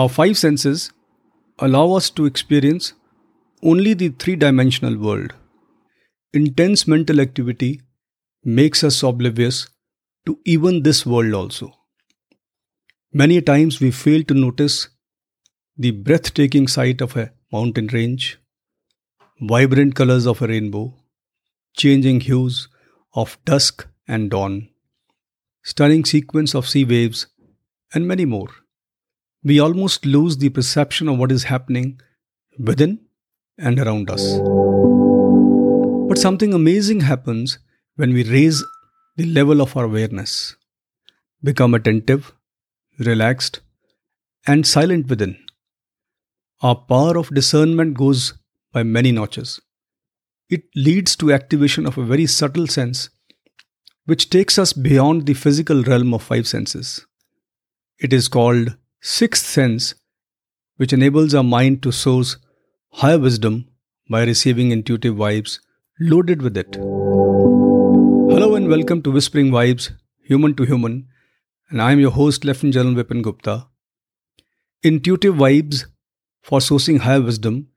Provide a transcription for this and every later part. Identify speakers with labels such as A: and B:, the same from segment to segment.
A: Our five senses allow us to experience only the three dimensional world. Intense mental activity makes us oblivious to even this world also. Many times we fail to notice the breathtaking sight of a mountain range, vibrant colors of a rainbow, changing hues of dusk and dawn, stunning sequence of sea waves, and many more. We almost lose the perception of what is happening within and around us. But something amazing happens when we raise the level of our awareness, become attentive, relaxed, and silent within. Our power of discernment goes by many notches. It leads to activation of a very subtle sense which takes us beyond the physical realm of five senses. It is called sixth sense, which enables our mind to source higher wisdom by receiving intuitive vibes loaded with it. Hello and welcome to Whispering Vibes, Human to Human, and I am your host, Lieutenant General Vipin Gupta. Intuitive vibes for sourcing higher wisdom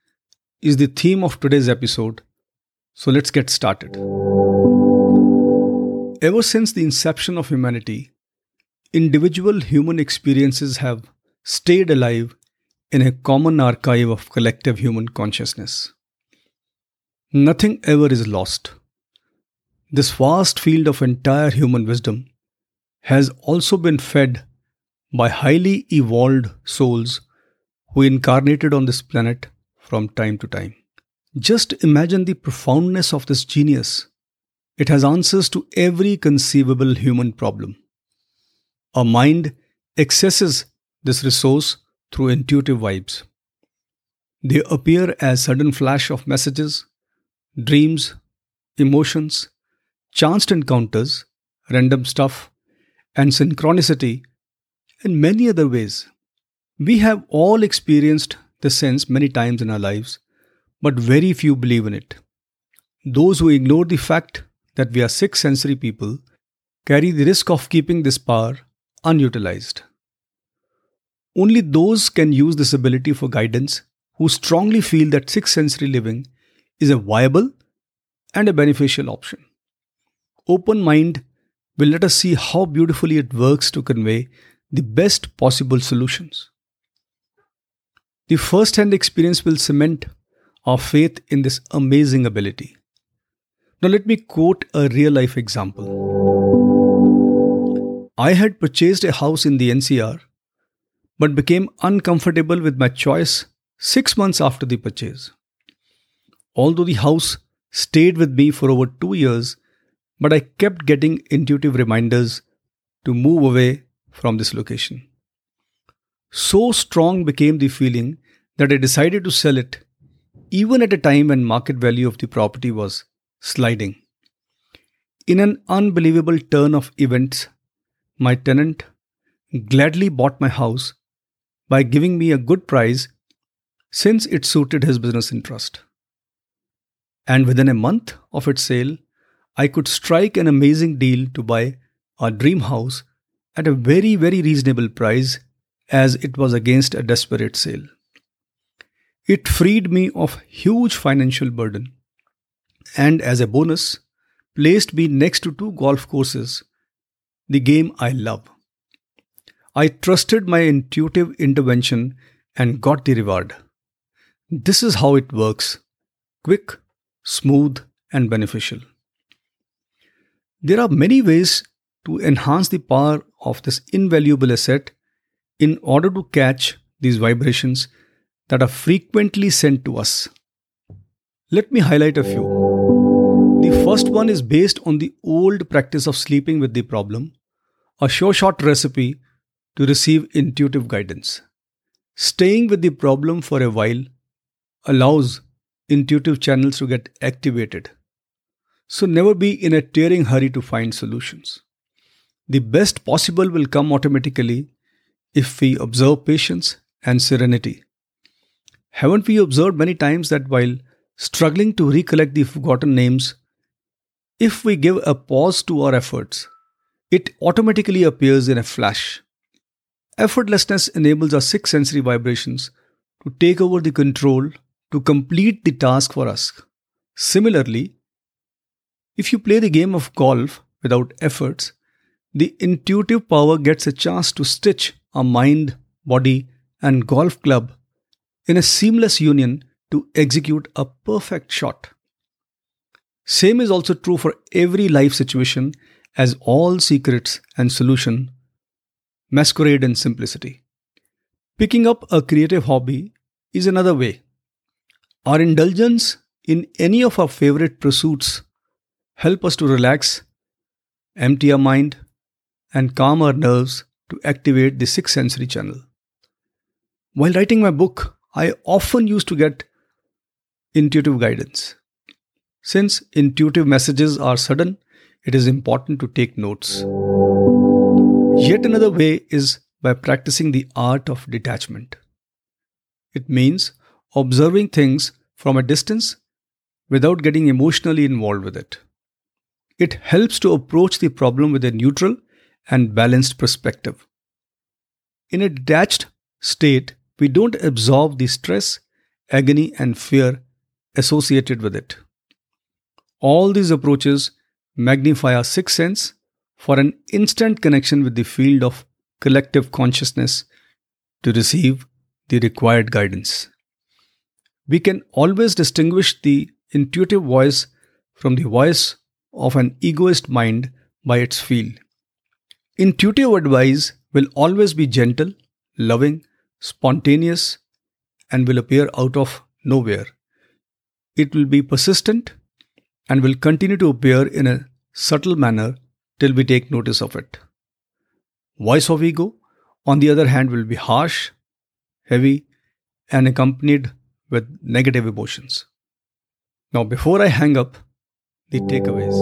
A: is the theme of today's episode, so let's get started. Ever since the inception of humanity, individual human experiences have stayed alive in a common archive of collective human consciousness. Nothing ever is lost. This vast field of entire human wisdom has also been fed by highly evolved souls who incarnated on this planet from time to time. Just imagine the profoundness of this genius. It has answers to every conceivable human problem. Our mind accesses this resource through intuitive vibes. They appear as sudden flash of messages, dreams, emotions, chanced encounters, random stuff, and synchronicity in many other ways. We have all experienced this sense many times in our lives, but very few believe in it. Those who ignore the fact that we are six sensory people carry the risk of keeping this power unutilized. Only those can use this ability for guidance who strongly feel that six sensory living is a viable and a beneficial option. Open mind will let us see how beautifully it works to convey the best possible solutions. The first hand experience will cement our faith in this amazing ability. Now, let me quote a real life example. I had purchased a house in the NCR but became uncomfortable with my choice six months after the purchase. Although the house stayed with me for over two years, but I kept getting intuitive reminders to move away from this location. So strong became the feeling that I decided to sell it, even at a time when market value of the property was sliding. In an unbelievable turn of events, my tenant gladly bought my house by giving me a good price since it suited his business interest. And within a month of its sale, I could strike an amazing deal to buy our dream house at a very, very reasonable price as it was against a desperate sale. It freed me of huge financial burden and as a bonus placed me next to two golf courses, the game I love. I trusted my intuitive intervention and got the reward. This is how it works quick, smooth, and beneficial. There are many ways to enhance the power of this invaluable asset in order to catch these vibrations that are frequently sent to us. Let me highlight a few. The first one is based on the old practice of sleeping with the problem, a sure shot recipe to receive intuitive guidance. Staying with the problem for a while allows intuitive channels to get activated. So, never be in a tearing hurry to find solutions. The best possible will come automatically if we observe patience and serenity. Haven't we observed many times that while struggling to recollect the forgotten names, if we give a pause to our efforts, it automatically appears in a flash effortlessness enables our six sensory vibrations to take over the control to complete the task for us. Similarly, if you play the game of golf without efforts, the intuitive power gets a chance to stitch our mind, body, and golf club in a seamless union to execute a perfect shot. Same is also true for every life situation as all secrets and solution masquerade in simplicity. Picking up a creative hobby is another way. Our indulgence in any of our favorite pursuits help us to relax, empty our mind, and calm our nerves to activate the sixth sensory channel. While writing my book, I often used to get intuitive guidance. Since intuitive messages are sudden, it is important to take notes. Yet another way is by practicing the art of detachment. It means observing things from a distance without getting emotionally involved with it. It helps to approach the problem with a neutral and balanced perspective. In a detached state, we don't absorb the stress, agony, and fear associated with it. All these approaches magnify our sixth sense for an instant connection with the field of collective consciousness to receive the required guidance. We can always distinguish the intuitive voice from the voice of an egoist mind by its feel. Intuitive advice will always be gentle, loving, spontaneous, and will appear out of nowhere. It will be persistent and will continue to appear in a subtle manner till we take notice of it. Voice of ego, on the other hand, will be harsh, heavy, and accompanied with negative emotions. Now, before I hang up, the takeaways.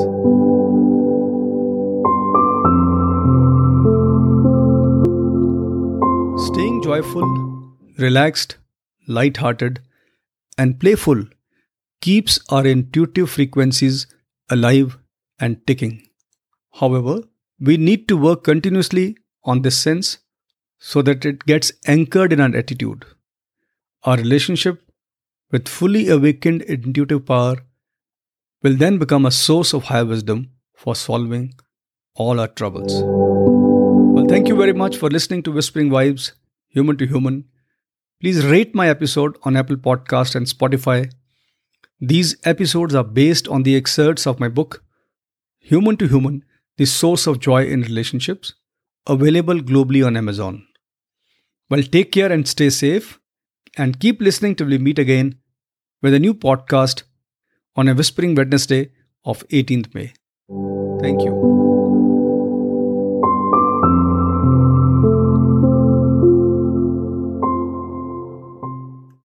A: Staying joyful, relaxed, light-hearted, and playful keeps our intuitive frequencies alive and ticking. However, we need to work continuously on this sense so that it gets anchored in our attitude. Our relationship with fully awakened intuitive power will then become a source of higher wisdom for solving all our troubles. Well, thank you very much for listening to Whispering Vibes, Human to Human. Please rate my episode on Apple Podcast and Spotify. These episodes are based on the excerpts of my book, Human to Human The Source of Joy in Relationships, available globally on Amazon. Well, take care and stay safe, and keep listening till we meet again with a new podcast on a Whispering Wednesday of 18th May. Thank you.